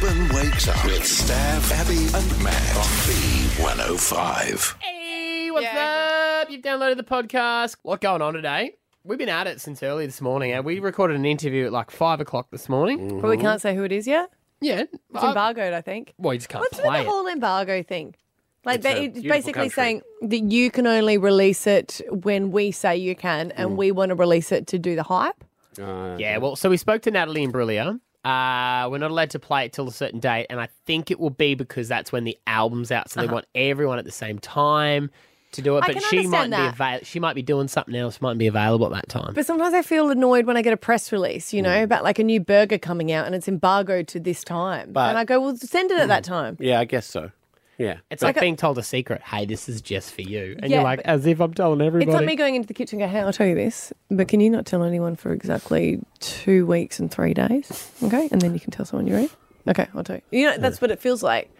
Brisbane wakes up with Stav, Abby, and Matt on B105. Hey, what's up? You've downloaded the podcast. What going on today? We've been at it since early this morning. and We recorded an interview at like five o'clock this morning. But we can't say who it is yet. Yeah, It's uh, embargoed, I think. well, you just can't What's with play the whole embargo thing? Like, It's it's basically country. saying that you can only release it when we say you can, and Mm. we want to release it to do the hype. Uh, Yeah, well, so we spoke to Natalie and Imbruglia. Uh, we're not allowed to play it till a certain date, and I think it will be because that's when the album's out, so they want everyone at the same time to do it. Uh-huh. I But can she might understand be that. avail- she might be doing something else, might be available at that time. But sometimes I feel annoyed when I get a press release, you know, Mm. about like a new burger coming out and it's embargoed to this time. But- and I go, well, send it at that time. Yeah, I guess so. Yeah. It's like, being told a secret. Hey, this is just for you, and Yeah, you're like, as if I'm telling everybody. It's like me going into the kitchen and go, hey, I'll tell you this, but can you not tell anyone for exactly two weeks and three days? Okay. And then you can tell someone you're in. Okay, I'll tell you. You know, that's what it feels like.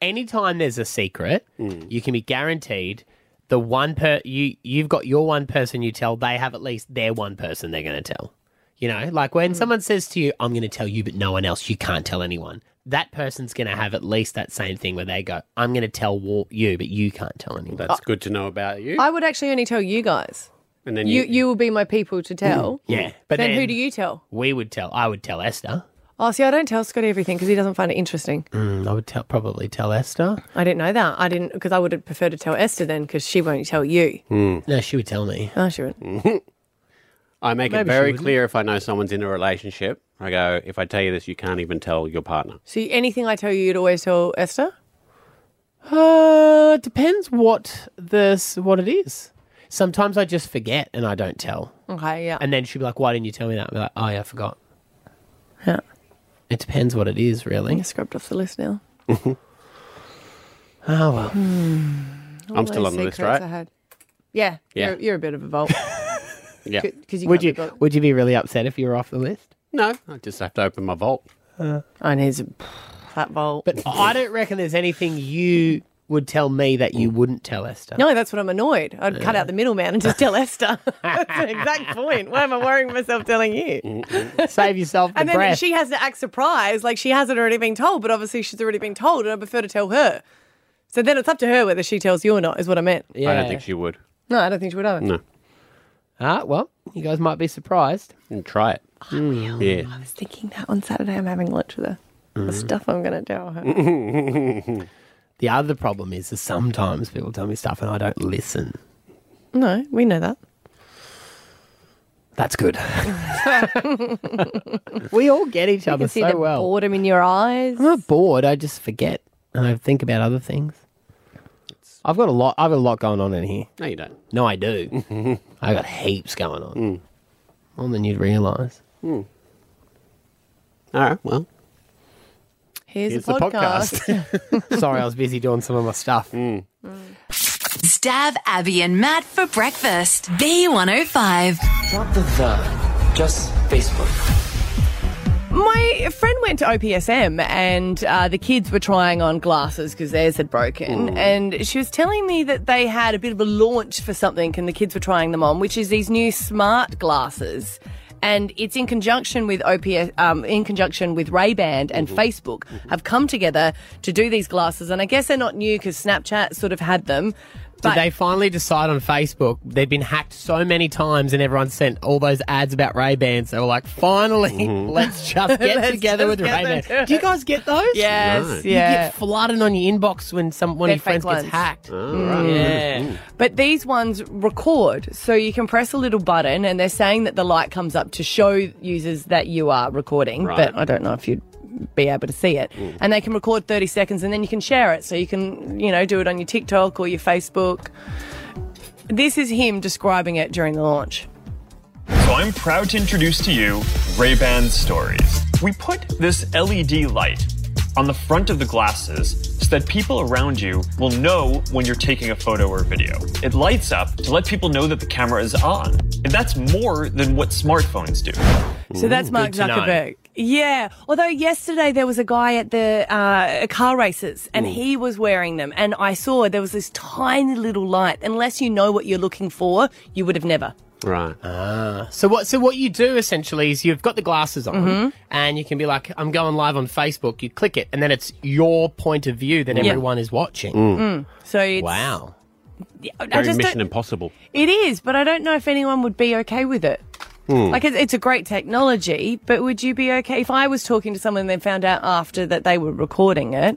anytime there's a secret, Mm. you can be guaranteed the one per you you've got your one person you tell, they have at least their one person they're going to tell. You know, like Mm. when someone says to you, "I'm going to tell you, but no one else," you can't tell anyone. That person's going to have at least that same thing where they go, "I'm going to tell you, but you can't tell anyone." That's good to know about you. I would actually only tell you guys. and then You you, you will be my people to tell. yeah, but then, then, who do you tell? We would tell. I would tell Esther. Oh, see, I don't tell Scotty everything because he doesn't find it interesting. Mm, I would tell probably tell Esther. I didn't know that. I didn't because I would have preferred to tell Esther then because she won't tell you. No, she would tell me. Oh, she wouldn't. I make Maybe it very clear if I know someone's in a relationship. I go, if I tell you this, you can't even tell your partner. See, anything I tell you, you'd always tell Esther. Uh, depends what this what it is. Sometimes I just forget and I don't tell. Okay, yeah. And then she'd be like, "Why didn't you tell me that?" I'd be like, "Oh yeah, I forgot." yeah. It depends what it is, really. You scrubbed off the list now. Oh well. I'm still on the list, right? I had. Yeah, Yeah. You're, you're a bit of a vault. Yeah. Because you Would you be. Would you be really upset if you were off the list? No, I just have to open my vault. Uh, and he's that vault. But I don't reckon there's anything you would tell me that you wouldn't tell Esther. no, that's what I'm annoyed. I'd cut out the middleman and just tell Esther. that's the exact point. Why am I worrying myself telling you? Save yourself the And then breath. she has to act surprised, like she hasn't already been told, but obviously she's already been told, and I prefer to tell her. So then it's up to her whether she tells you or not, is what I meant. yeah. I don't think she would. No, I don't think she would either. No. Ah, well, you guys might be surprised. And try it. Yeah. I was thinking that on Saturday I'm having lunch with her. Mm. The stuff I'm going to tell her. The other problem is, is sometimes people tell me stuff and I don't listen. no, we know that. That's good. we all get each I other can see so the well. boredom in your eyes. I'm not bored. I just forget and I think about other things. I've got a lot. I've got a lot going on in here. No, you don't. No, I do. I got heaps going on. Mm. More than you'd realise. Mm. All right, well. Here's, Here's the the podcast. Sorry, I was busy doing some of my stuff. Mm. Stav Abby and Matt for breakfast. B105. Not the the, just Facebook. My friend went to OPSM and uh, the kids were trying on glasses because theirs had broken. And she was telling me that they had a bit of a launch for something and the kids were trying them on, which is these new smart glasses. And it's in conjunction with OPS, um, in conjunction with Ray Ban and Facebook have come together to do these glasses. And I guess they're not new because Snapchat sort of had them. Did they finally decide on Facebook? They'd been hacked so many times, and everyone sent all those ads about Ray Bans. They were like, "Finally, mm-hmm. let's just get Let's together just with get Ray them Bans." Do you guys get those? Yes, No. You yeah. get flooded on your inbox when some one They're of your friends fake gets ones. hacked. All right. Yeah. Mm-hmm. But these ones record, so you can press a little button, and they're saying that the light comes up to show users that you are recording. Right. But I don't know if you'd be able to see it. Mm. And they can record 30 seconds, and then you can share it. So you can, you know, do it on your TikTok or your Facebook. This is him describing it during the launch. So I'm proud to introduce to you Ray-Ban Stories. We put this LED light on the front of the glasses so that people around you will know when you're taking a photo or video. It lights up to let people know that the camera is on. And that's more than what smartphones do. So that's Mark good to know. Zuckerberg. Yeah. Although yesterday there was a guy at the uh, car races and he was wearing them, and I saw there was this tiny little light. Unless you know what you're looking for, you would have never. Right. Ah. So what? So what you do essentially is you've got the glasses on, Mm-hmm. and you can be like, "I'm going live on Facebook." You click it, and then it's your point of view that everyone is watching. So it's, Wow. I Very just Mission don't- Impossible. It is, but I don't know if anyone would be okay with it. Hmm. Like it's, it's a great technology, but would you be okay if I was talking to someone and then found out after that they were recording it?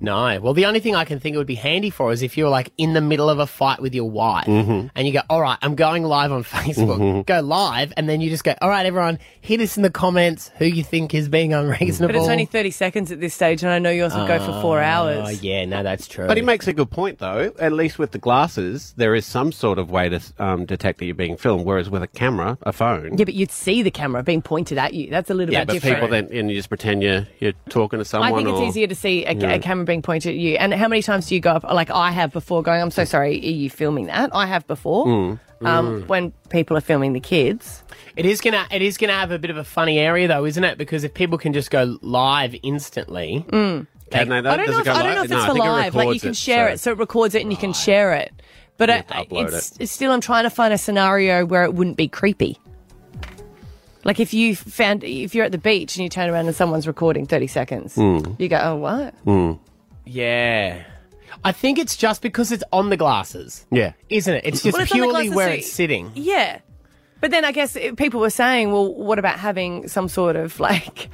No. Well, the only thing I can think it would be handy for is if you're like in the middle of a fight with your wife Mm-hmm. and you go, all right, I'm going live on Facebook. Go live. And then you just go, all right, everyone, hit us in the comments who you think is being unreasonable. But it's only thirty seconds at this stage, and I know yours would go for four hours. Oh, yeah, no, that's true. But he makes a good point, though. At least with the glasses, there is some sort of way to um, detect that you're being filmed. Whereas with a camera, a phone, Yeah, but you'd see the camera being pointed at you. That's a little yeah, bit but different. people then and you just pretend you're you're talking to someone. I think it's or, easier to see a, a camera being pointed at you. And how many times do you go up? Like I have before, going, "I'm so sorry, are you filming that?" I have before. Mm. Um, when people are filming the kids, It is gonna it is gonna have a bit of a funny area though, isn't it? Because if people can just go live instantly, Can they, I don't know. does If, it go I don't live? know if it's I for think it live. Like you records can it, share so- it, so it records it and you can share it. But You I, have to it's, it's still, I'm trying to find a scenario where it wouldn't be creepy. Like if you found, if you're at the beach and you turn around and someone's recording 30 seconds, Hmm. you go, oh, what? Yeah. I think it's just because it's on the glasses. Yeah. Isn't it? It's just Well, it's on the purely glasses, where so- it's sitting. Yeah. But then I guess it- people were saying, well, what about having some sort of like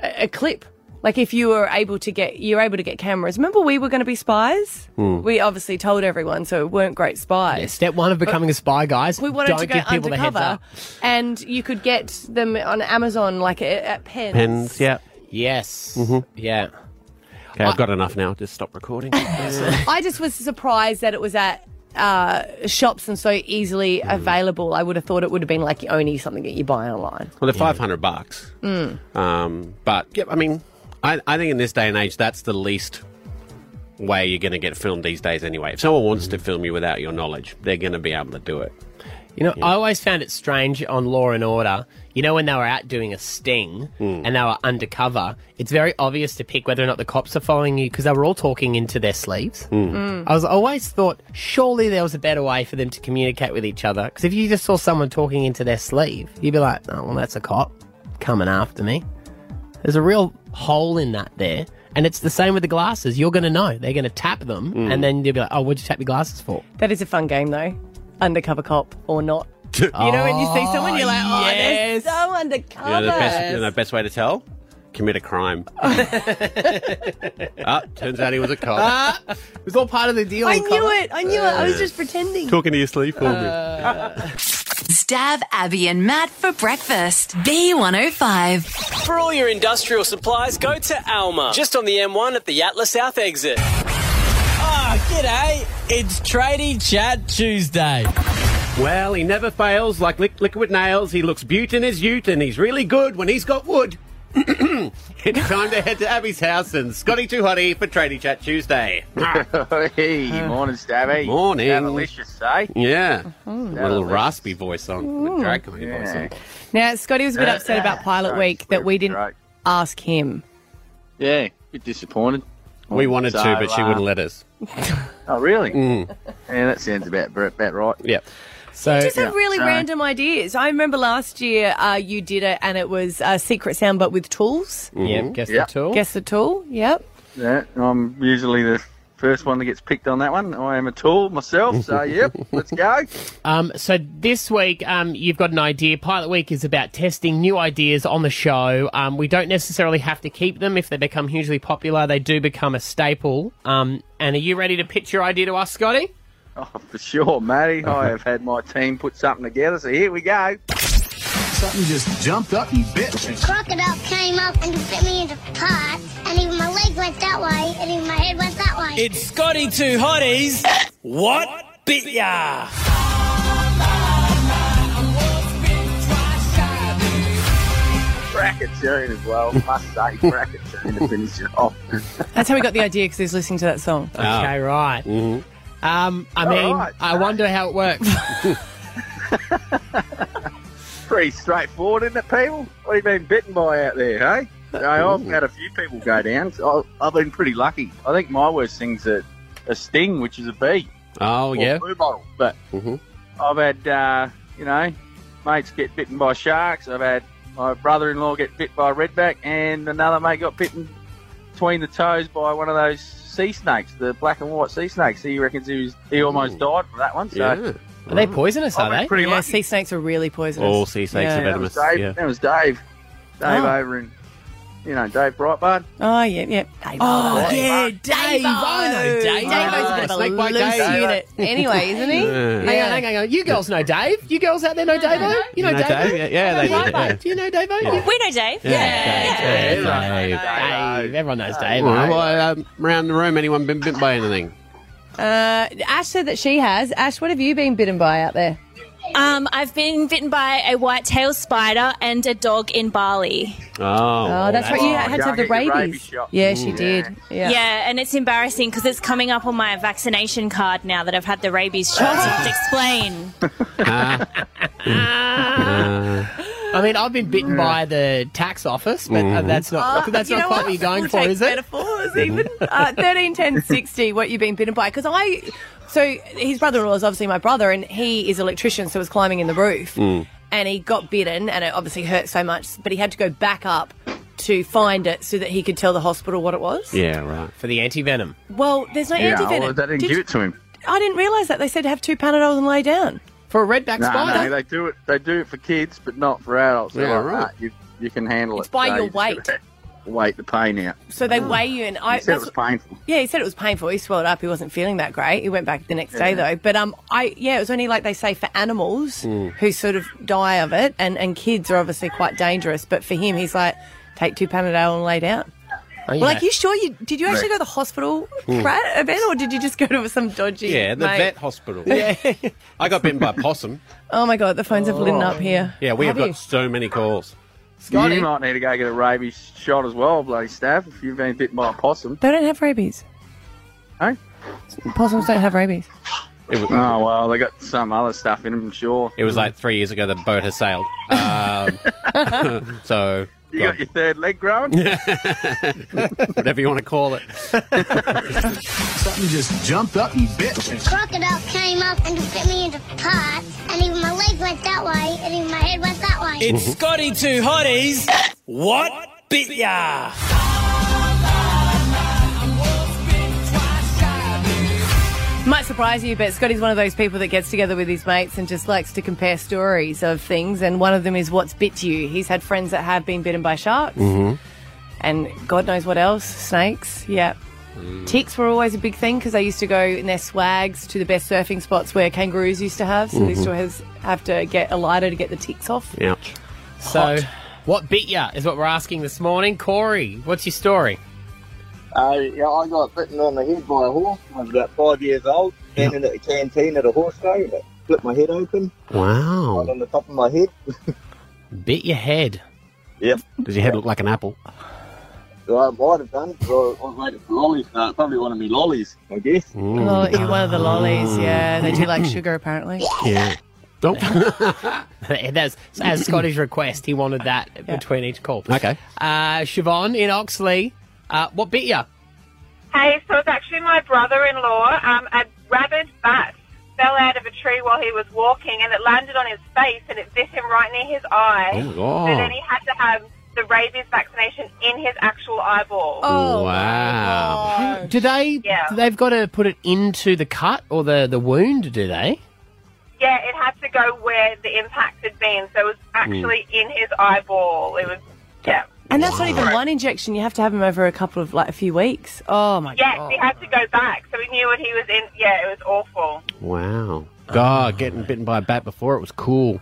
a, a clip? Like if you were able to get, you're able to get cameras. Remember we were going to be spies? Hmm. We obviously told everyone, so we weren't great spies. Yeah, step one of becoming a spy, guys. We wanted Don't to go give people the heads undercover, up. and you could get them on Amazon, like at, at Pens. Pens, yeah. Yes. Mm-hmm. Yeah. Okay, I've got enough now. Just stop recording. I just was surprised that it was at uh, shops and so easily Mm. available. I would have thought it would have been like only something that you buy online. Well, they're five hundred bucks. Mm. Um, but yeah, I mean, I, I think in this day and age, that's the least way you're going to get filmed these days. Anyway, if someone wants to film you without your knowledge, they're going to be able to do it. You know, I always found it strange on Law and Order. You know, when they were out doing a sting Hmm. and they were undercover, it's very obvious to pick whether or not the cops are following you because they were all talking into their sleeves. Hmm. I was always thought surely there was a better way for them to communicate with each other because if you just saw someone talking into their sleeve, you'd be like, oh, well, that's a cop coming after me. There's a real hole in that there. And it's the same with the glasses. You're going to know. They're going to tap them, Hmm. and then you'll be like, oh, what'd you tap your glasses for? That is a fun game, though. Undercover cop or not. You know, when you see someone, you're like, oh, yes. they're so undercover. You know, the best, you know, best way to tell? Commit a crime. ah, turns out he was a cop. Ah, it was all part of the deal. I Colin. knew it. I knew it. I was just pretending. Talking to your sleep for Uh, me. Stav Abby and Matt for breakfast. B105. For all your industrial supplies, go to Alma, just on the M1 at the Atlas South exit. Ah, g'day. It's Tradie Chat Tuesday. Well, he never fails like lick- liquid nails. He looks beaut in his ute, and he's really good when he's got wood. it's time to head to Abby's house and Scotty Too Hotty for Tradie Chat Tuesday. hey, morning, Stabby. Morning. How delicious, eh? Yeah. A Mm-hmm. little raspy voice on. Drag queen voice on. Now, Scotty was a bit upset about Pilot Right, Week that we didn't right. ask him. Yeah, bit disappointed. We wanted So, to, but she uh, wouldn't let us. Oh, really? Mm. Yeah, that sounds about about right. Yep. So Just have really No. random ideas. I remember last year uh, you did it, and it was a secret sound, but with tools. yeah, guess Yep. the tool. Guess the tool. Yep. Yeah, I'm usually the first one that gets picked on that one. I am a tool myself, so yep, let's go. Um, so this week, um, you've got an idea. Pilot Week is about testing new ideas on the show. Um, we don't necessarily have to keep them if they become hugely popular. They do become a staple. Um, and are you ready to pitch your idea to us, Scotty? Oh, for sure, Matty. I have had my team put something together, so here we go. Something just jumped up and bit me. crocodile came up and bit me into parts, and even my leg went that way, and even my head went that way. It's Scotty Two Hotties. What bit ya? Crack a tune as well. Must say, crack a tune to finish it off. That's how we got the idea because he was listening to that song. Ah. Okay, right. Mm-hmm. Um, I mean, right, I wonder how it works. Pretty straightforward, isn't it, people? What have you been bitten by out there, hey? So I've had a few people go down. So I- I've been pretty lucky. I think my worst thing's a, a sting, which is a bee. Oh, or yeah. blue bottle. But Mhm. I've had uh, you know, mates get bitten by sharks. I've had my brother-in-law get bit by a redback, and another mate got bitten between the toes by one of those sea snakes, the black and white sea snakes. He reckons he was he almost died from that one. So Yeah. Are they poisonous, are they? pretty yeah, lucky. sea snakes are really poisonous. All sea snakes Yeah. are that was venomous. Dave. Yeah. That was Dave. Dave Oh. over in, you know, Dave Breitbart. Oh yeah, yeah. Dave Oh, Dave. yeah, Dave. I know Dave. Dave's a bit of a Snake bite loose Dave. unit anyway, isn't he? Yeah. Hang on, hang on, hang on. You girls know Dave. You girls out there know Dave. You know You know Dave. Dave? Yeah, yeah, they do, yeah. Do you know Dave? Yeah. We know Dave. Yeah, Dave. Dave. Dave. Dave. Everyone knows Dave. Well, mate. well, um, around the room, anyone been bitten by anything? Uh, Ash said that she has. Ash, what have you been bitten by out there? Um, I've been bitten by a white-tailed spider and a dog in Bali. Oh, Oh, that's right. You Oh, had to have the rabies. rabies shot. Yeah, she Mm. did. Yeah. Yeah. and it's embarrassing because it's coming up on my vaccination card now that I've had the rabies shot. I to explain. Ah. Uh, I mean, I've been bitten by the tax office, but uh, that's not that's Uh, You not quite what? what you're going We'll for, take is it? Metaphors even. Uh, 13, 10, 60, what you've been bitten by. Because I, so his brother-in-law is obviously my brother, and he is an electrician, so he was climbing in the roof, Mm. and he got bitten, and it obviously hurt so much, but he had to go back up to find it so that he could tell the hospital what it was. yeah, right. For the anti venom. Well, there's no Yeah, antivenom. well, they didn't Did give you- it to him. I didn't realise that. They said have two Panadols and lay down. For a redback No, spider? no, they do it. They do it for kids, but not for adults. They're Yeah, like, right. "Nah, you, you can handle It's it. by So your you just gotta weight. Wait the pain out. So they ah. weigh you, and I. He said it was painful. Yeah, he said it was painful. He swelled up. He wasn't feeling that great. He went back the next day though. But um, I yeah, it was only like they say for animals hmm. who sort of die of it, and and kids are obviously quite dangerous. But for him, he's like, take two Panadol and lay down. Oh, you Well, like, know. you sure you did you actually go to the hospital, hmm. Brad, event, or did you just go to some dodgy? Yeah, the mate? vet hospital. Yeah. I got bitten by a possum. Oh my god, the phones have lit up oh. here. Yeah, we have, Have got you? so many calls. Scotty. You might need to go get a rabies shot as well, bloody staff, if you've been bitten by a possum. They don't have rabies. Hey? Possums don't have rabies. It was, Oh, well, they got some other stuff in them, sure. it was like three years ago the boat has sailed. Um, so, You got your third leg growing? whatever you want to call it. Something just jumped up and bit me. Crocodile came up and just bit me into parts, and even my leg went that way, and even my head went that way. It's Scotty Two Hotties. What bit ya? Might surprise you, but Scotty's one of those people that gets together with his mates and just likes to compare stories of things. And one of them is what's bit you. He's had friends that have been bitten by sharks, mm-hmm. and God knows what else, snakes. Yeah. Mm. Ticks were always a big thing because they used to go in their swags to the best surfing spots where kangaroos used to have. So they used to mm-hmm. have, have to get a lighter to get the ticks off. Ouch. So, what bit ya is what we're asking this morning. Corey, what's your story? Uh, yeah, I got bitten on the head by a horse when I was about five years old, standing at the canteen at a horse show, and it flipped my head open, Wow. right Wow. on the top of my head. Bit your head. Yep. Does your head look like an apple? So I might have done, so I was waiting for lollies, uh, probably one of me lollies, I guess. Mm. Lol- you're one of the lollies, yeah. They do like sugar, apparently. Yeah. Don't. That's as Scotty's request. He wanted that between each call. okay. Uh, Siobhan in Oxley, uh, what bit you? Hey, so it's actually my brother-in-law. Um, a rabid bat fell out of a tree while he was walking, and it landed on his face, and it bit him right near his eye. Oh, my God. So then he had to have the rabies vaccination in his actual eyeball. Oh, wow. Do they? Yeah. They've got to put it into the cut or the the wound. Do they? Yeah, it had to go where the impact had been, so it was actually in his eyeball. It was, yeah. And that's not even one injection. You have to have him over a couple of, like, a few weeks. Oh, my Yes, God. he had to go back, so he knew what he was in. Yeah, it was awful. Wow. God, getting bitten by a bat before it was cool.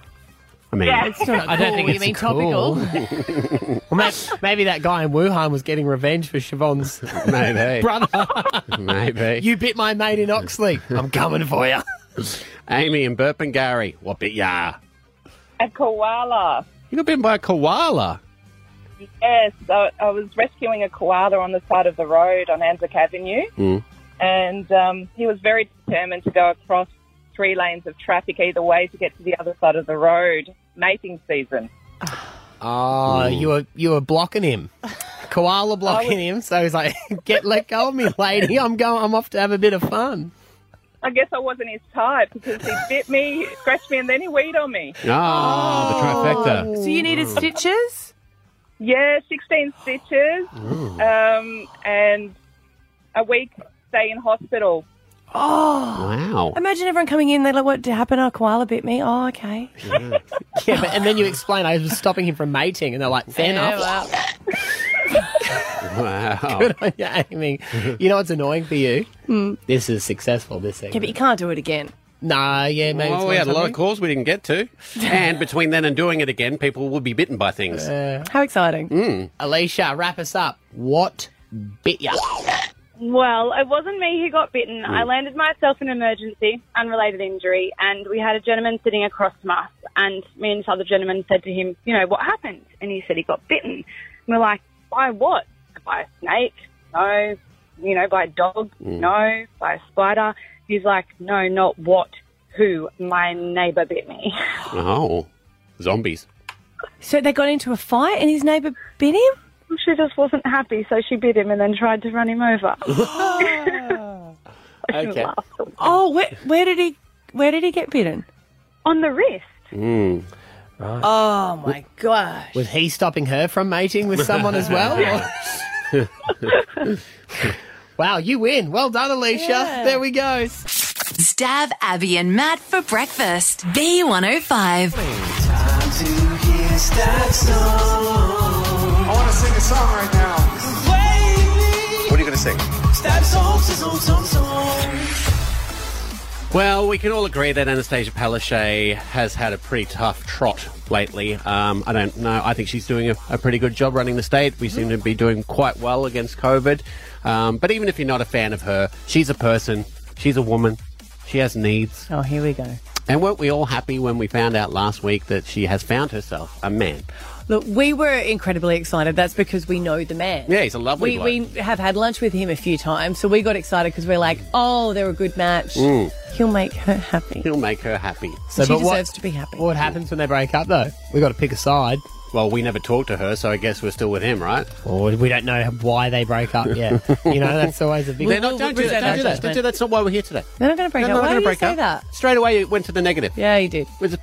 I mean, Yeah. It's still not I don't cool. think you it's mean cool. topical? Well, maybe, maybe that guy in Wuhan was getting revenge for Siobhan's maybe. brother. maybe. you bit my mate in Oxley. I'm coming for you. Amy and Burpengary, what bit ya? A koala. You got bitten by a koala. Yes, I, I was rescuing a koala on the side of the road on Anzac Avenue, Mm. and um, he was very determined to go across three lanes of traffic either way to get to the other side of the road. Mating season. Oh, you were you were blocking him. Koala blocking him, so he's like, "Get let go of me, lady. I'm going. I'm off to have a bit of fun." I guess I wasn't his type because he bit me, scratched me, and then he weed on me. Ah, the trifecta. So you needed stitches? Yeah, 16 stitches um, and a week stay in hospital. Oh. Wow. Imagine everyone coming in, they're like, what happened? A koala bit me. Oh, okay. Yeah, but, and then you explain I was stopping him from mating, and they're like, fair Yeah, enough. Wow. Good on you, Amy. You know what's annoying for you? This is successful, this thing. Yeah, but you can't do it again. Nah, yeah, maybe. Oh, we had a lot of calls we didn't get to. and between then and doing it again, people would be bitten by things. How exciting. Mm. Alicia, wrap us up. What bit ya? Well, it wasn't me who got bitten. I landed myself in an emergency, unrelated injury, and we had a gentleman sitting across from us. And me and this other gentleman said to him, you know, what happened? And he said he got bitten. And we're like, by what? By a snake? No. You know, by a dog? No. By a spider? He's like, no, not what? Who? My neighbour bit me. Oh, zombies. So they got into a fight and his neighbour bit him? She just wasn't happy, so she bit him and then tried to run him over. Okay. Oh, where, where did he where did he get bitten? On the wrist. Mm. Right. Oh my gosh. Was he stopping her from mating with someone as well? Or- wow, you win. Well done, Alicia. Yeah. There we go. Stav Abby and Matt for breakfast. B105. I want to sing a song right now. What are you going to sing? Well, we can all agree that Annastacia Palaszczuk has had a pretty tough trot lately. Um, I don't know. I think she's doing a, a pretty good job running the state. We seem to be doing quite well against COVID. Um, but even if you're not a fan of her, she's a person. She's a woman. She has needs. Oh, here we go. And weren't we all happy when we found out last week that she has found herself a man? Look, we were incredibly excited. That's because we know the man. Yeah, he's a lovely We, we have had lunch with him a few times, so we got excited because we're like, oh, they're a good match. Mm. He'll make her happy. He'll make her happy. So, she but what- deserves to be happy. What happens when they break up, though? we got to pick a side. Well, we never talked to her, so I guess we're still with him, right? Or we don't know why they break up yet. you know, that's always a big. They're not, don't do that. Don't do that. Don't do that. That's not why we're here today. They're not going to break They're up. not Why gonna do you break say up. that? Straight away, it went to the negative. Yeah, you did. It was a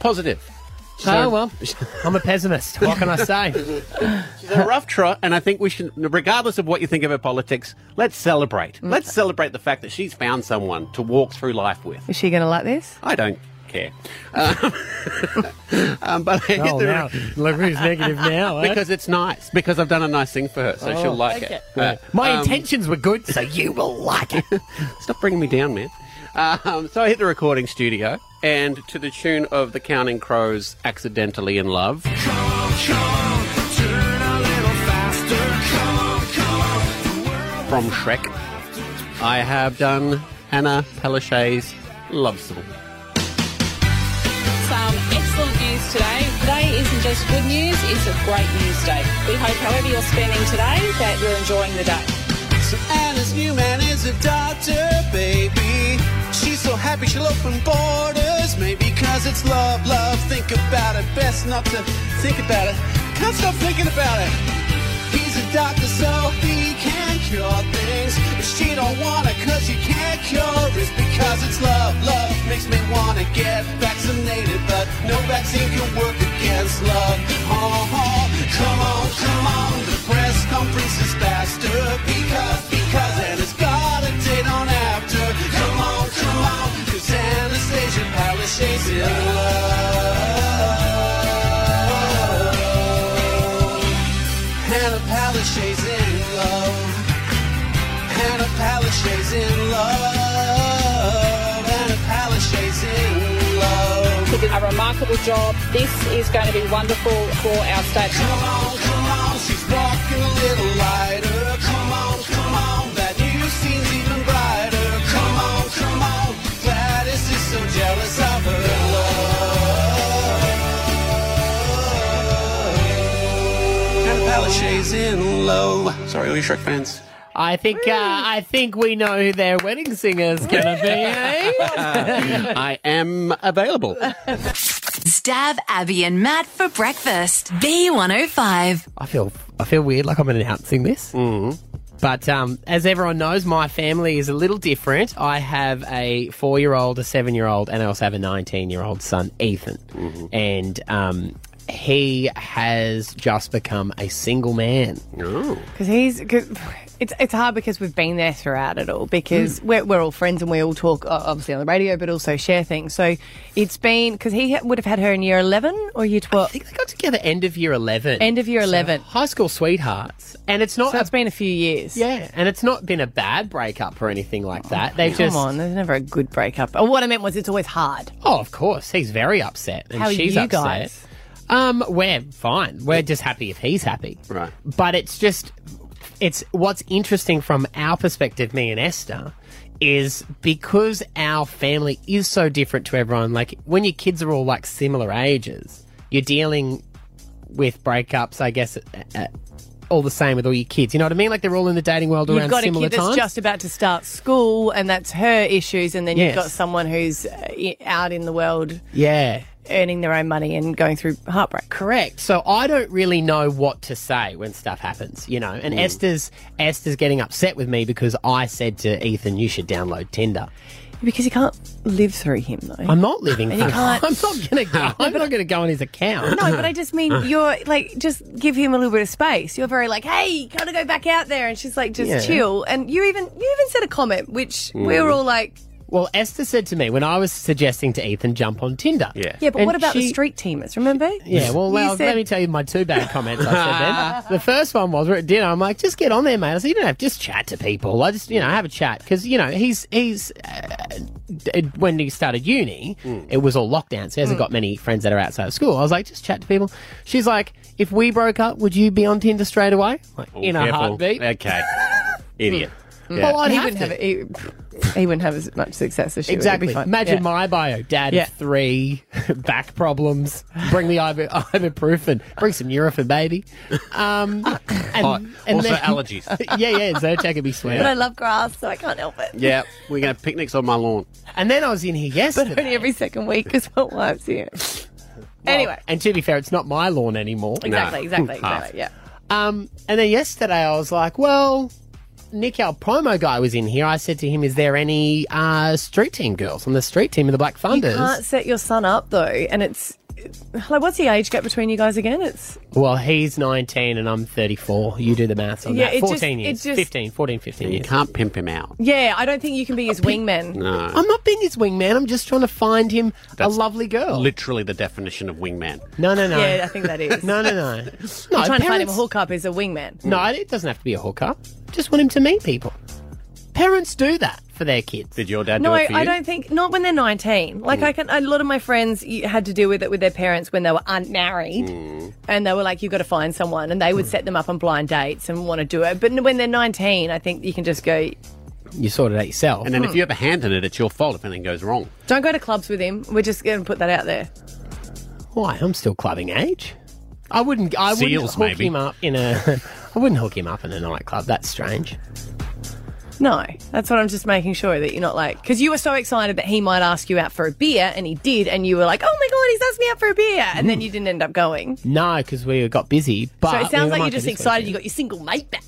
positive. Oh, well. I'm a pessimist. What can I say? She's a rough trot, and I think we should, regardless of what you think of her politics, let's celebrate. Mm. Let's celebrate the fact that she's found someone to walk through life with. Is she going to like this? I don't care. Um, um, but I Oh, the- now. Look who's negative now, eh? because it's nice. Because I've done a nice thing for her, so Oh, she'll like okay. it. Yeah. My Um, intentions were good, so you will like it. Stop bringing me down, man. Um, so I hit the recording studio, and to the tune of the Counting Crows' "Accidentally in Love." From Shrek, I have done Hannah Palaszczuk's love song. Some excellent news today. Today isn't just good news, it's a great news day. We hope, however you're spending today, that you're enjoying the day. So Anna's new man is a doctor, baby. She's so happy she'll open borders, maybe cause it's love, love. Think about it, best not to think about it. Can't stop thinking about it. He's a doctor, so he can cure things. But she don't wanna cause she can't cure it because it's love, love. Makes me wanna get vaccinated, but no vaccine can work against love. Oh, oh, come on, come on. The press conference is faster because, because Anna's Palaszczuk's in love. Hannah Palaszczuk's in love. Hannah Palaszczuk's in love. Hannah Palaszczuk's in love. She did a remarkable job. This is going to be wonderful for our state. Come on, come on, she's walking a little lighter. Come on, come on, that new scene's even brighter. Come on, come on, Gladys is so jealous Palaszczuk's in love. Sorry, all you Shrek fans. I think uh, I think we know who their wedding singer's gonna be. Eh? I am available. Stav Abby and Matt for breakfast. B105. I feel I feel weird, like I'm announcing this. Mm. But um, as everyone knows, my family is a little different. I have a four-year-old, a seven-year-old, and I also have a nineteen-year-old son, Ethan. And um, he has just become a single man. Because he's. Cause it's, it's hard because we've been there throughout it all because we're, we're all friends and we all talk uh, obviously on the radio but also share things. So it's been because he ha- would have had her in year 11 or year 12. I think they got together end of year 11. End of year So 11. high school sweethearts. And it's not. So it's been a few years. Yeah, and it's not been a bad breakup or anything like that. They've Come just. on, there's never a good breakup. Oh, what I meant was it's always hard. Oh, of course. He's very upset. And How are she's you upset. guys? Um, we're fine. We're just happy if he's happy. Right. But it's just, it's what's interesting from our perspective, me and Esther, is because our family is so different to everyone. Like when your kids are all like similar ages, you're dealing with breakups, I guess, at, at, all the same with all your kids. You know what I mean? Like they're all in the dating world You've around got a similar kid that's times. just about to start school and that's her issues and then Yes. you've got someone who's uh, out in the world yeah. Earning their own money and going through heartbreak. Correct. So I don't really know what to say when stuff happens, you know. And Mm. Esther's Esther's getting upset with me because I said to Ethan, "You should download Tinder." Because you can't live through him though. I'm not living. And through- can't- I'm not gonna go. I'm not gonna go on his account. No, but I just mean you're like just give him a little bit of space. You're very like, hey, gotta go back out there, and she's like, just Yeah. chill. And you even you even said a comment which we Mm. were all like, Well, Esther said to me when I was suggesting to Ethan jump on Tinder. Yeah. yeah, but what about the street teamers? Remember? Yeah, well, You well said- let me tell you my two bad comments I said then. The first one was we're at dinner. I'm like, just get on there, mate. I said, you don't have just chat to people. I just, you know, have a chat because you know he's he's uh, d- when he started uni, it was all lockdown, so he hasn't Mm. got many friends that are outside of school. I was like, just chat to people. She's like, if we broke up, would you be on Tinder straight away? Like, in a heartbeat. Okay. Idiot. Well, I'd he have wouldn't to. have it. He, he wouldn't have as much success as she would. It'd Exactly. Imagine Yeah. my bio. Dad Yeah. of three, back problems. Bring the ibu- ibuprofen. Bring some Nurofen, baby. Um, and, Hot. Also allergies. yeah, yeah. Zyrtec would be sweet. But I love grass, so I can't help it. Yeah, we're going to picnics on my lawn. And then I was in here yesterday. But only every second week because my wife's here. anyway, And to be fair, it's not my lawn anymore. exactly, exactly, exactly. Yeah. Um, and then yesterday I was like, well, Nick, our promo guy, was in here. I said to him, is there any uh, street team girls on the street team of the Black Funders? You can't set your son up though, and it's like, what's the age gap between you guys again? It's Well, he's 19 and I'm 34. You do the maths on Yeah, that. it just- 14 it years. just- 15, 14, 15 You years. can't pimp him out. yeah. I don't think you can be his wingman. No. I'm not being his wingman. I'm just trying to find him That's a lovely girl. Literally the definition of wingman. no, no, no. Yeah, I think that is. No, no, no. No, You're trying to find him a parents- hookup is a wingman. No, it doesn't have to be a hookup. Just want him to meet people. Parents do that for their kids. Did your dad No, do it for you? I don't think not when they're 19. Like I mm. can, a lot of my friends you had to deal with it with their parents when they were unmarried, Mm. and they were like, "You've got to find someone," and they would mm. set them up on blind dates and want to do it. But when they're 19, I think you can just go. You sort it out yourself. And then if hmm. you have a hand in it, it's your fault if anything goes wrong. Don't go to clubs with him. We're just going to put that out there. Why? I'm still clubbing age. I wouldn't. I wouldn't Seals, hook maybe. him up in a. I wouldn't hook him up in a nightclub. That's strange. No, that's what I'm just making sure that you're not like because you were so excited that he might ask you out for a beer, and he did, and you were like, "Oh my god, he's asked me out for a beer," and then you didn't end up going. No, because we got busy. But so it we sounds like might you're go just this excited you weekend. got your single mate back.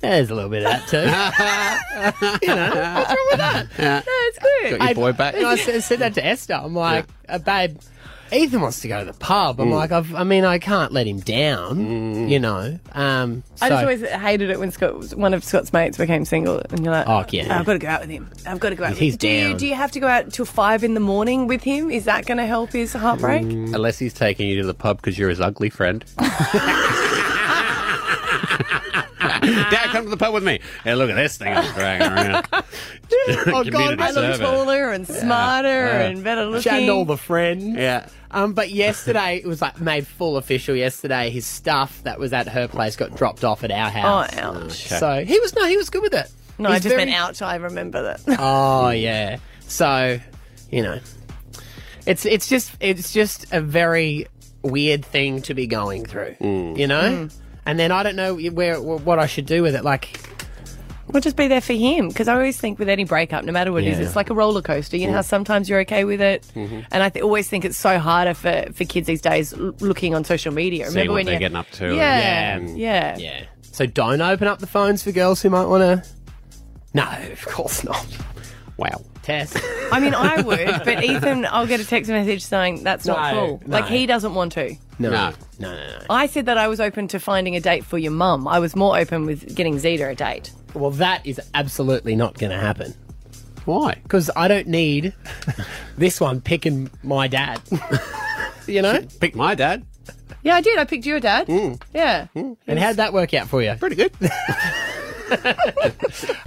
There's a little bit of that too. you know, what's wrong with that? Yeah. No, it's good. Got your boy back. You I said, said that to Esther. I'm like, uh, babe, Ethan wants to go to the pub. I'm mm. like, I've, I mean, I can't let him down. Mm. You know. Um, I just always hated it when Scott, one of Scott's mates became single, and you're like, Oh, yeah. I've got to go out with him. I've got to go out. If with he's him. Do you down. do you have to go out till five in the morning with him? Is that going to help his heartbreak? Mm. Unless he's taking you to the pub because you're his ugly friend. Dad, come to the pub with me. Hey, look at this thing I'm dragging around. oh Community God, I look service. taller and smarter Yeah. and better looking. chatting to all the friends. Yeah. Um, but yesterday it was like made full official. Yesterday, his stuff that was at her place got dropped off at our house. oh, house. ouch. So he was no, he was good with it. No, I just very- meant ouch. I remember that. Oh yeah. So, you know, it's it's just it's just a very weird thing to be going through. You know, Mm. And then I don't know where what I should do with it. Like, We'll just be there for him because I always think with any breakup, no matter what it is, Yeah. it's like a roller coaster. You know how sometimes you're okay with it, mm-hmm. and I th- always think it's so harder for, for kids these days l- looking on social media. Seeing Remember what when they're you getting up to. Yeah, and- yeah, yeah. So don't open up the phones for girls who might want to. No, of course not. Wow. Tess. I mean, I would, but Ethan, I'll get a text message saying that's not No, cool. no. Like, he doesn't want to. No. No. No, no, no. I said that I was open to finding a date for your mum. I was more open with getting Zeta a date. Well, that is absolutely not going to happen. Why? Because I don't need this one picking my dad. you know? Pick my dad. Yeah, I did. I picked your dad. Mm. Yeah. And how'd that work out for you? Pretty good.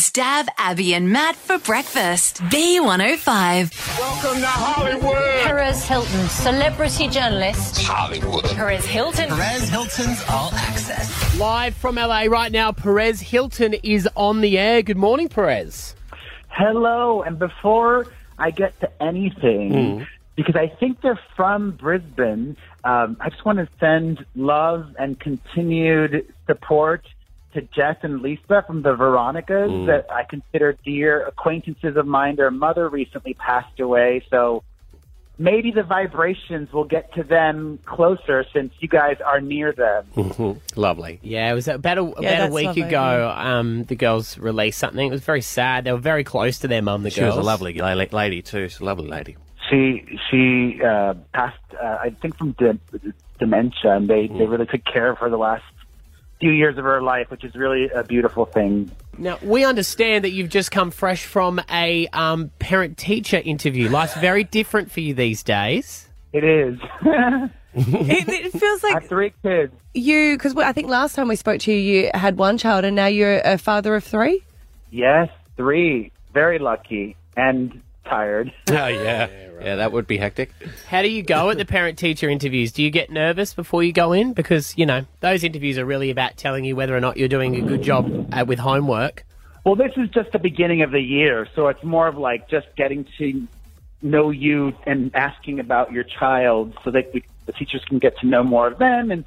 Stav Abby and Matt for breakfast. B105. Welcome to Hollywood. Perez Hilton, celebrity journalist. Hollywood. Perez Hilton. Perez Hilton's All Access. Live from LA right now, Perez Hilton is on the air. Good morning, Perez. Hello, and before I get to anything, Mm. because I think they're from Brisbane, um, I just want to send love and continued support to Jess and Lisa from the Veronicas Mm. that I consider dear acquaintances of mine. Their mother recently passed away, so maybe the vibrations will get to them closer since you guys are near them. Mm-hmm. Lovely. Yeah, it was about a, about a week lovely, ago. Um, the girls released something. It was very sad. They were very close to their mum. The She girls. was a lovely lady too. She's a lovely lady. She she uh, passed, uh, I think, from de- dementia, and they, they really took care of her the last few years of her life, which is really a beautiful thing. Now we understand that you've just come fresh from a um, parent-teacher interview. Life's very different for you these days. It is. it, it feels like three kids. You, because I think last time we spoke to you, you had one child, and now you're a father of three. Yes, three. Very lucky and tired. Oh yeah, yeah, that would be hectic. How do you go at the parent-teacher interviews? Do you get nervous before you go in? Because you know those interviews are really about telling you whether or not you're doing a good job uh, with homework. Well, this is just the beginning of the year, so it's more of like just getting to know you and asking about your child so that we, the teachers can get to know more of them and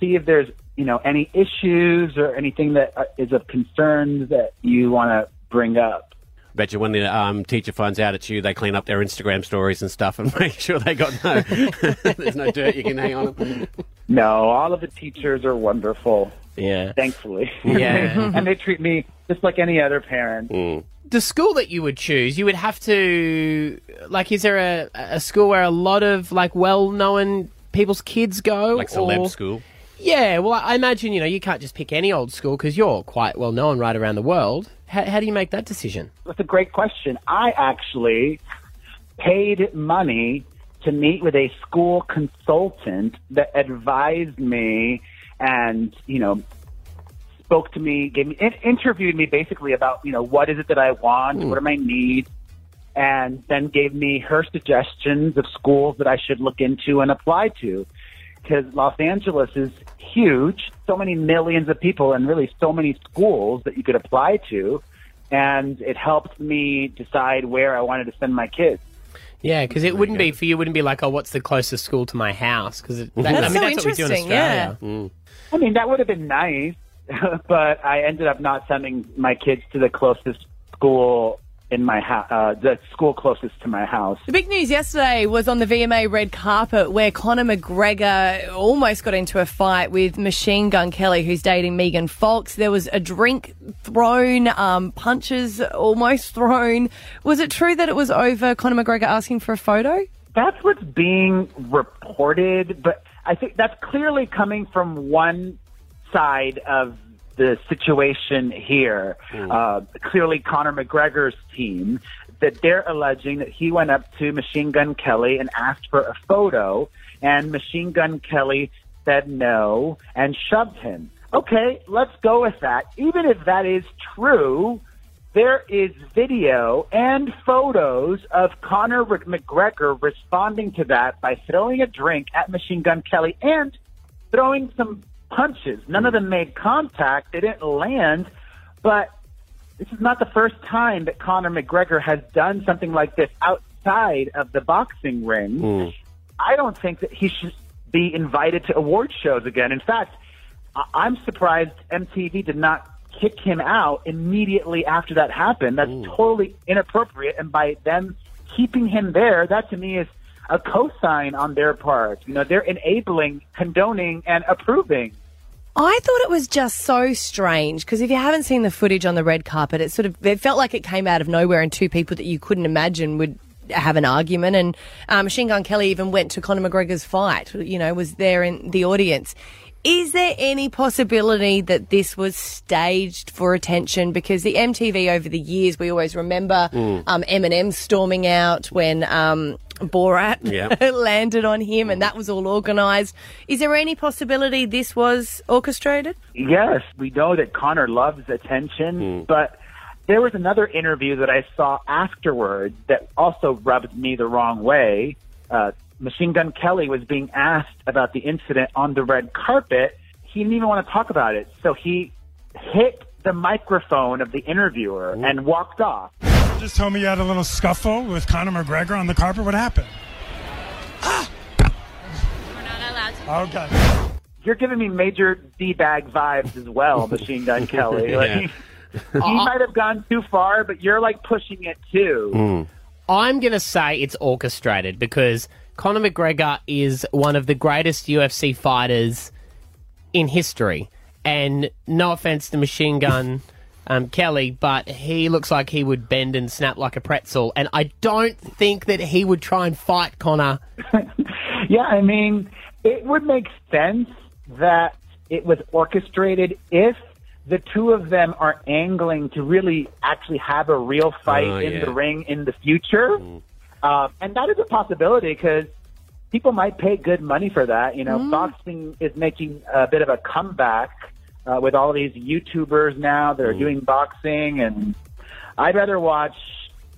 see if there's, you know, any issues or anything that is uh, of concern that you want to bring up. Bet you when the um, teacher finds out it's you, they clean up their Instagram stories and stuff and make sure they got no, there's no dirt you can hang on them. No, all of the teachers are wonderful. Yeah. Thankfully. Yeah. and they treat me just like any other parent. The school that you would choose, you would have to like. Is there a, a school where a lot of like well-known people's kids go, Like celeb or- school. Yeah, well, I imagine you know you can't just pick any old school because you're quite well known right around the world. How, how do you make that decision? That's a great question. I actually paid money to meet with a school consultant that advised me and, you know, spoke to me, gave me, interviewed me basically about, you know, what is it that I want, hmm. what are my needs, and then gave me her suggestions of schools that I should look into and apply to. Because Los Angeles is huge, so many millions of people, and really so many schools that you could apply to. And it helped me decide where I wanted to send my kids. Yeah, because it wouldn't be for you. Wouldn't be like, oh, what's the closest school to my house? Because that, That's I mean, so that's what we do in interesting, Australia. yeah. I mean, that would have been nice, but I ended up not sending my kids to the closest school in my house, uh, the school closest to my house. The big news yesterday was on the VMA red carpet where Conor McGregor almost got into a fight with Machine Gun Kelly, who's dating Megan Fox. There was a drink thrown, um, punches almost thrown. Was it true that it was over Conor McGregor asking for a photo? That's what's being reported, but I think that's clearly coming from one side of the situation here. Uh, clearly, Conor McGregor's team that they're alleging that he went up to Machine Gun Kelly and asked for a photo, and Machine Gun Kelly said no and shoved him. Okay, let's go with that. Even if that is true, there is video and photos of Conor McGregor responding to that by throwing a drink at Machine Gun Kelly and throwing some punches. None of them made contact. They didn't land, but this is not the first time that Conor McGregor has done something like this outside of the boxing ring. Hmm. I don't think that he should be invited to award shows again. In fact, I- I'm surprised MTV did not kick him out immediately after that happened. That's hmm. totally inappropriate. And by them keeping him there, that to me is a cosign on their part. You know, they're enabling, condoning, and approving. I thought it was just so strange because if you haven't seen the footage on the red carpet, it sort of it felt like it came out of nowhere, and two people that you couldn't imagine would have an argument. And um, Machine Gun Kelly even went to Conor McGregor's fight. You know, was there in the audience. Is there any possibility that this was staged for attention? Because the MTV over the years, we always remember Mm. um, Eminem storming out when um, Borat Yeah. landed on him, and that was all organised. Is there any possibility this was orchestrated? Yes, we know that Conor loves attention, but there was another interview that I saw afterwards that also rubbed me the wrong way. Uh, Machine Gun Kelly was being asked about the incident on the red carpet. He didn't even want to talk about it, so he hit the microphone of the interviewer and walked off. Just tell me you had a little scuffle with Conor McGregor on the carpet. What happened? Ah! We're not allowed. Oh Okay. You're giving me major D-bag vibes as well, Machine Gun Kelly. Like, he might have gone too far, but you're like pushing it too. Hmm. I'm going to say it's orchestrated because Conor McGregor is one of the greatest UFC fighters in history. And no offense to Machine Gun um, Kelly, but he looks like he would bend and snap like a pretzel. And I don't think that he would try and fight Conor. Yeah, I mean, it would make sense that it was orchestrated if the two of them are angling to really actually have a real fight Oh, in yeah. the ring in the future. Um, and that is a possibility because people might pay good money for that. You know, boxing is making a bit of a comeback uh, with all these YouTubers now that are doing boxing, and I'd rather watch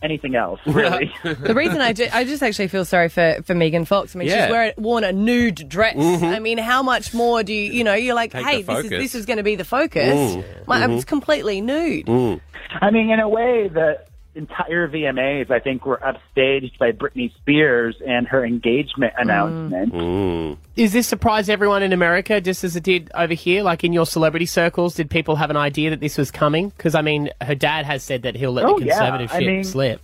anything else, really. The reason I, ju- I just actually feel sorry for, for Megan Fox. I mean, Yeah. she's wearing, worn a nude dress. Mhm. I mean, how much more do you, you know, you're like, Take hey, this is, this is going to be the focus. Mm. My, Mhm. It's completely nude. I mean, in a way, the entire VMAs, I think, were upstaged by Britney Spears and her engagement mm. announcement. Mm. Is this surprise everyone in America just as it did over here? Like in your celebrity circles, did people have an idea that this was coming? Because, I mean, her dad has said that he'll let Oh, the yeah. conservative I mean- slip.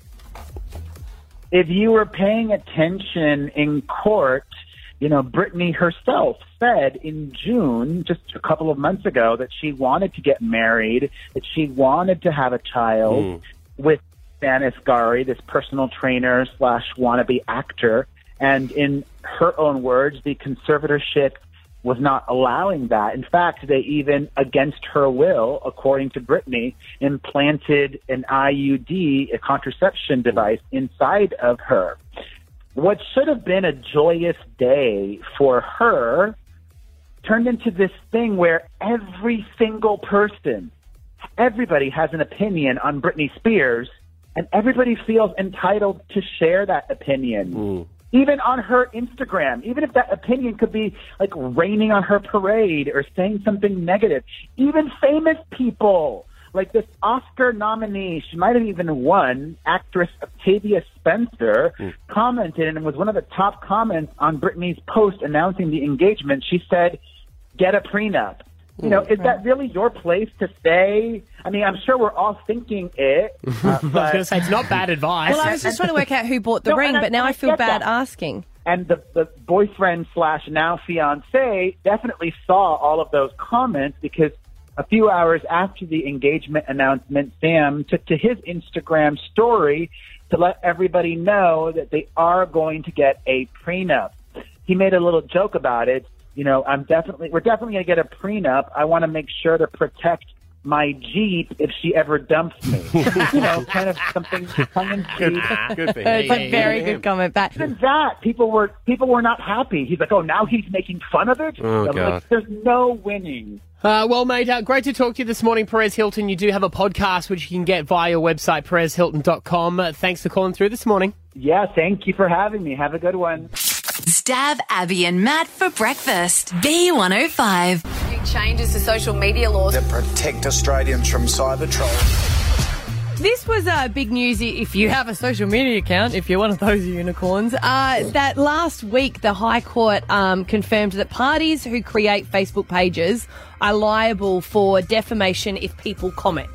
If you were paying attention in court, you know, Britney herself said in June, just a couple of months ago, that she wanted to get married, that she wanted to have a child mm. with Sam Asghari, this personal trainer slash wannabe actor. And in her own words, the conservatorship was not allowing that. In fact, they even, against her will, according to Britney, implanted an IUD, a contraception device, inside of her. What should have been a joyous day for her turned into this thing where every single person, everybody has an opinion on Britney Spears, and everybody feels entitled to share that opinion. Hmm. Even on her Instagram, even if that opinion could be like raining on her parade or saying something negative, even famous people like this Oscar nominee, she might have even won, actress Octavia Spencer, hmm. commented and it was one of the top comments on Britney's post announcing the engagement. She said, get a prenup. You know, is that really your place to say? I mean, I'm sure we're all thinking it. Uh, I was going to say, it's not bad advice. Well, I was just trying to work out who bought the No, ring, and I- but now I, I feel bad that. asking. and the, the boyfriend slash now fiance definitely saw all of those comments because a few hours after the engagement announcement, Sam took to his Instagram story to let everybody know that they are going to get a prenup. He made a little joke about it. You know, I'm definitely, we're definitely going to get a prenup. I want to make sure to protect my Jeep if she ever dumps me. you know, kind of something tongue in cheek. It's a very good comment back. Even that, people were people were not happy. He's like, oh, now he's making fun of it. Oh, I'm God. like, there's no winning. Uh, well, mate, uh, great to talk to you this morning, Perez Hilton. You do have a podcast which you can get via your website, perezhilton.com. Uh, thanks for calling through this morning. Yeah, thank you for having me. Have a good one. Stav Abby and Matt for breakfast. B105. Big changes to social media laws. That protect Australians from cyber trolls. This was uh, big news if you have a social media account, if you're one of those unicorns. Uh, that last week, the High Court um, confirmed that parties who create Facebook pages are liable for defamation if people comment.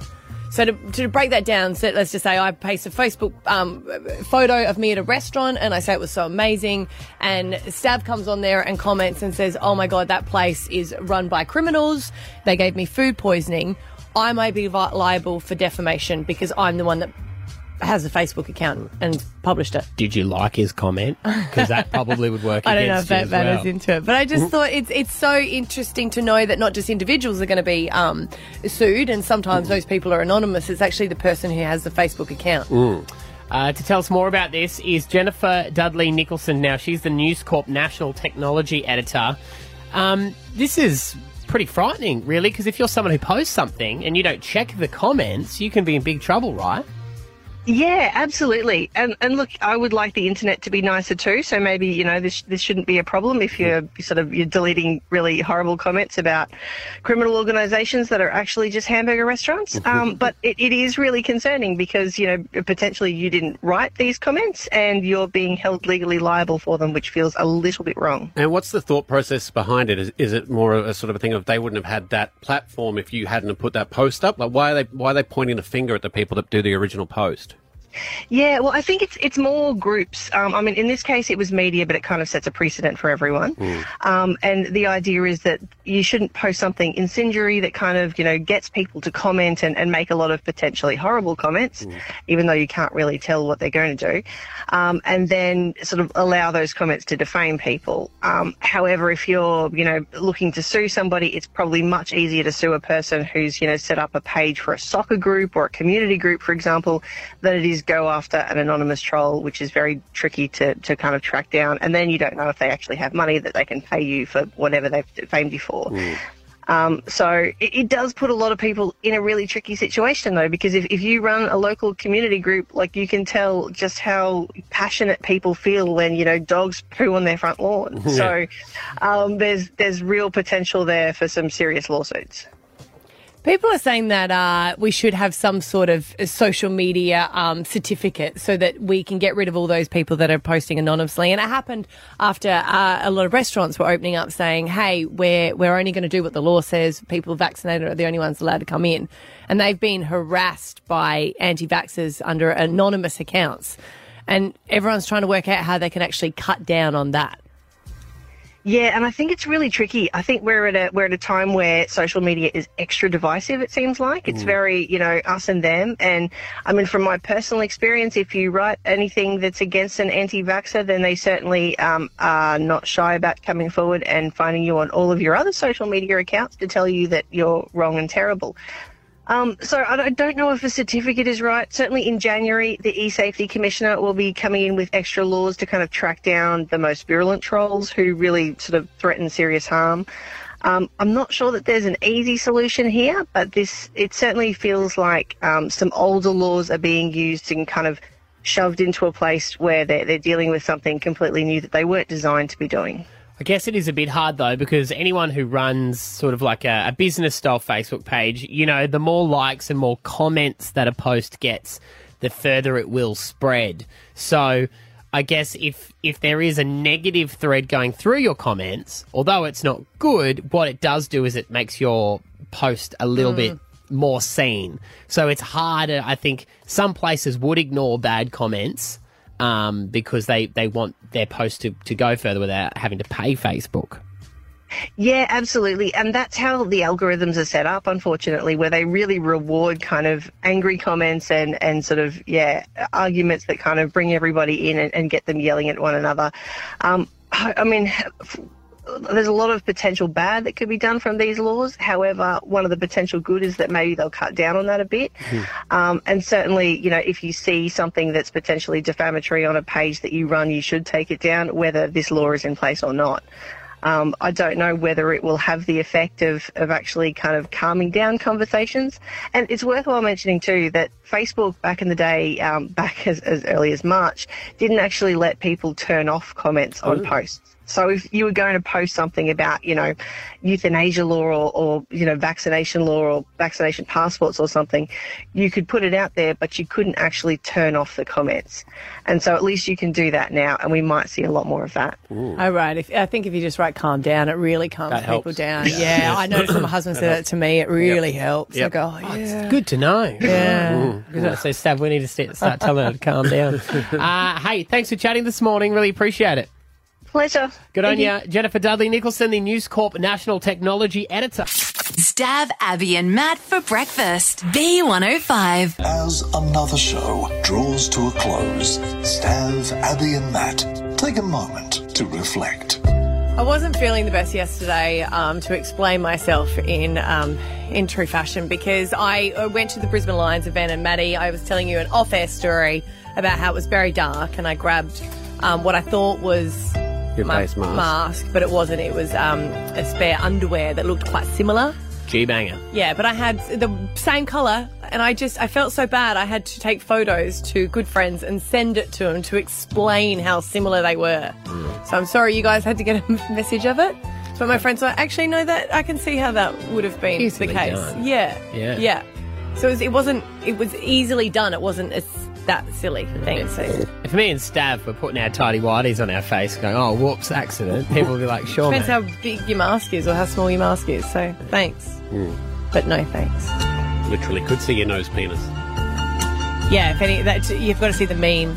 So to, to break that down, so let's just say I post a Facebook um, photo of me at a restaurant and I say it was so amazing, and Stav comes on there and comments and says, "Oh my god, that place is run by criminals. They gave me food poisoning." I may be liable for defamation because I'm the one that has a Facebook account and published it. Did you like his comment? Because that probably would work. I don't know if that matters well. into it, but I just Mm. thought it's it's so interesting to know that not just individuals are going to be um, sued, and sometimes those people are anonymous. It's actually the person who has the Facebook account. Mm. Uh, to tell us more about this is Jennifer Dudley Nicholson. Now, she's the News Corp National Technology Editor. Um, this is pretty frightening, really, because if you're someone who posts something and you don't check the comments, you can be in big trouble, right? Yeah, absolutely. And and look, I would like the internet to be nicer too. So maybe you know this this shouldn't be a problem if you're sort of you're deleting really horrible comments about criminal organisations that are actually just hamburger restaurants. Um, but it, it is really concerning because you know potentially you didn't write these comments and you're being held legally liable for them, which feels a little bit wrong. And what's the thought process behind it? Is, is it more of a sort of a thing of they wouldn't have had that platform if you hadn't have put that post up? Like why are they why are they pointing the finger at the people that do the original post? Yeah, well, I think it's it's more groups. Um, I mean, in this case, it was media, but it kind of sets a precedent for everyone. Um, and the idea is that you shouldn't post something incendiary that kind of you know gets people to comment and, and make a lot of potentially horrible comments, even though you can't really tell what they're going to do. Um, and then sort of allow those comments to defame people. Um, however, if you're you know looking to sue somebody, it's probably much easier to sue a person who's you know set up a page for a soccer group or a community group, for example, than it is go after an anonymous troll, which is very tricky to, to kind of track down. And then you don't know if they actually have money that they can pay you for whatever they've defamed you for. Um, so it, it does put a lot of people in a really tricky situation though, because if, if you run a local community group, like you can tell just how passionate people feel when, you know, dogs poo on their front lawn. Yeah. So um, there's, there's real potential there for some serious lawsuits. People are saying that uh, we should have some sort of social media um, certificate so that we can get rid of all those people that are posting anonymously. And it happened after uh, a lot of restaurants were opening up saying, hey, we're, we're only going to do what the law says. People vaccinated are the only ones allowed to come in. And they've been harassed by anti vaxxers under anonymous accounts. And everyone's trying to work out how they can actually cut down on that. Yeah, and I think it's really tricky. I think we're at a we're at a time where social media is extra divisive. It seems like it's Mm. very you know us and them. And I mean, from my personal experience, if you write anything that's against an anti-vaxxer, then they certainly um, are not shy about coming forward and finding you on all of your other social media accounts to tell you that you're wrong and terrible. Um, so I don't- know if a certificate is right. Certainly in January, the e-safety commissioner will be coming in with extra laws to kind of track down the most virulent trolls who really sort of threaten serious harm. Um, I'm not sure that there's an easy solution here, but this it certainly feels like um, some older laws are being used and kind of shoved into a place where they're, they're dealing with something completely new that they weren't designed to be doing. I guess it is a bit hard though because anyone who runs sort of like a, a business style Facebook page, you know, the more likes and more comments that a post gets, the further it will spread. So I guess if if there is a negative thread going through your comments, although it's not good, what it does do is it makes your post a little Mm. bit more seen. So it's harder. I think some places would ignore bad comments um, because they, they want their post to, to go further without having to pay Facebook. Yeah, absolutely. And that's how the algorithms are set up, unfortunately, where they really reward kind of angry comments and, and sort of, yeah, arguments that kind of bring everybody in and, and get them yelling at one another. Um, I I mean, there's a lot of potential bad that could be done from these laws. However, one of the potential good is that maybe they'll cut down on that a bit. Um, and certainly, you know, if you see something that's potentially defamatory on a page that you run, you should take it down, whether this law is in place or not. Um, I don't know whether it will have the effect of, of actually kind of calming down conversations. And it's worthwhile mentioning too that Facebook back in the day, um, back as, as early as March, didn't actually let people turn off comments on Oh. posts. So if you were going to post something about, you know, euthanasia law or, or, you know, vaccination law or vaccination passports or something, you could put it out there, but you couldn't actually turn off the comments. And so at least you can do that now, and we might see a lot more of that. Oh, right. If, I think if you just write calm down, it really calms That people helps. down. Yeah. Yeah, I noticed when my husband said that helps. to me, it really Yep. helps. Yep. I go, oh, Oh, it's. Good to know. Yeah. Good. So, Stav, we need to start telling her to calm down. Uh, hey, thanks for chatting this morning. Really appreciate it. Pleasure. Good on Thank you. Jennifer Dudley Nicholson, the News Corp National Technology Editor. Stav Abby and Matt for breakfast. B105. As another show draws to a close, Stav, Abby, and Matt take a moment to reflect. I wasn't feeling the best yesterday um, to explain myself in um, in true fashion because I uh, went to the Brisbane Lions event and Matty, I was telling you an off-air story about how it was very dark and I grabbed um, what I thought was Your my face mask. mask, but it wasn't. It was um, a spare underwear that looked quite similar. G banger. Yeah, but I had the same colour, and I just I felt so bad. I had to take photos to good friends and send it to them to explain how similar they were. So I'm sorry you guys had to get a message of it. But my friends were actually no, that I can see how that would have been Easily the case. done. Yeah, Yeah. yeah. So it, was, it wasn't. It was easily done. It wasn't a, that silly thing. So If me and Stav were putting our tidy whities on our face, going, "Oh, whoops, accident," people would be like, "Sure, depends mate." how big your mask is or how small your mask is. So thanks, hmm. but no thanks. Literally could see your nose penis. Yeah, if any, that you've got to see the meme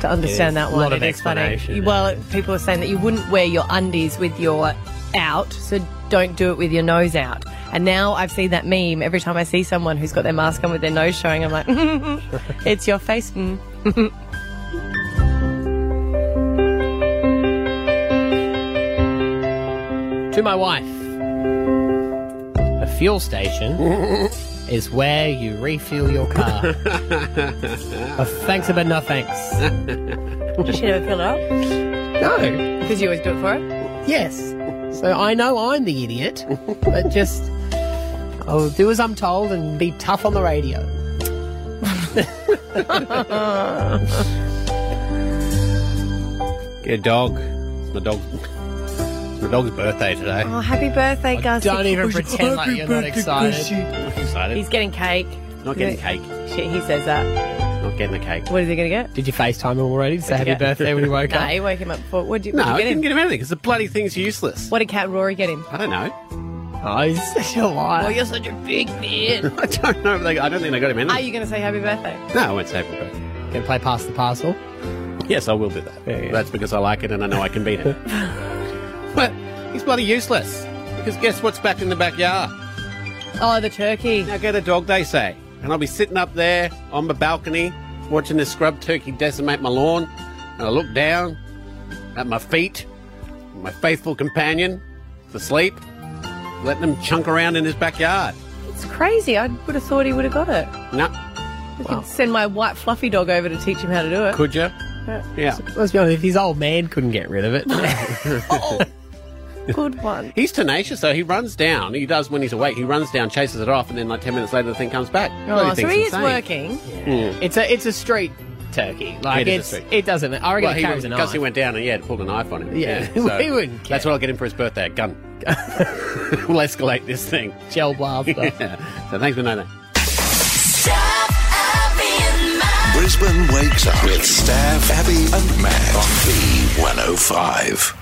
to understand It is. that A lot of It is funny. explanation, You- Well, people are saying that you wouldn't wear your undies with your out, so don't do it with your nose out. And now I've seen that meme every time I see someone who's got their mask on with their nose showing. I'm like, it's your face. Mm. to my wife. A fuel station is where you refuel your car. Uh, thanks, but no thanks. Did she never fill it up? No. Because you always do it for her? Yes. So I know I'm the idiot, but just I'll do as I'm told and be tough on the radio. Get a dog. It's my dog. It's my dog's birthday today. Oh, happy birthday, Gus. don't even pretend like you're not excited. I'm excited. He's getting cake. Not getting cake. Shit, he says that. Not getting the cake. What is he going to get? Did you FaceTime him already to say happy get? birthday when he woke no, up? he woke him up before. What did you, No, what'd I you get didn't him? get him anything because the bloody thing's useless. What did Cat Rory get him? I don't know. Oh, he's such a liar. Oh, you're such a big man. I don't know. if they- I don't think they got him in. Are you going to say happy birthday? No, I won't say happy birthday. Gonna play past the parcel? Yes, I will do that. That's because I like it and I know I can beat it. but he's bloody useless. Because guess what's back in the backyard? Oh, the turkey. Now get a dog, they say. And I'll be sitting up there on my balcony watching this scrub turkey decimate my lawn. And I look down at my feet, my faithful companion, for sleep, letting him chunk around in his backyard. It's crazy. I would have thought he would have got it. No, I could send my white fluffy dog over to teach him how to do it. could you? Yeah. Yeah. Let's be honest, if his old man couldn't get rid of it. Good one. He's tenacious, though. He runs down. He does when he's awake. He runs down, chases it off, and then like ten minutes later, the thing comes back. Bloody Oh, so thing's he is insane. working. Mm. It's a it's a street turkey. Like It is it's it doesn't. I reckon Well, he, carries a because he went down and yeah, pulled a knife on him. Yeah, so we wouldn't That's what I'll get him for his birthday. A gun. we'll escalate this thing. Gel blaster. yeah. So thanks for knowing that. Brisbane wakes up with Stav, Abby, and Matt on B105.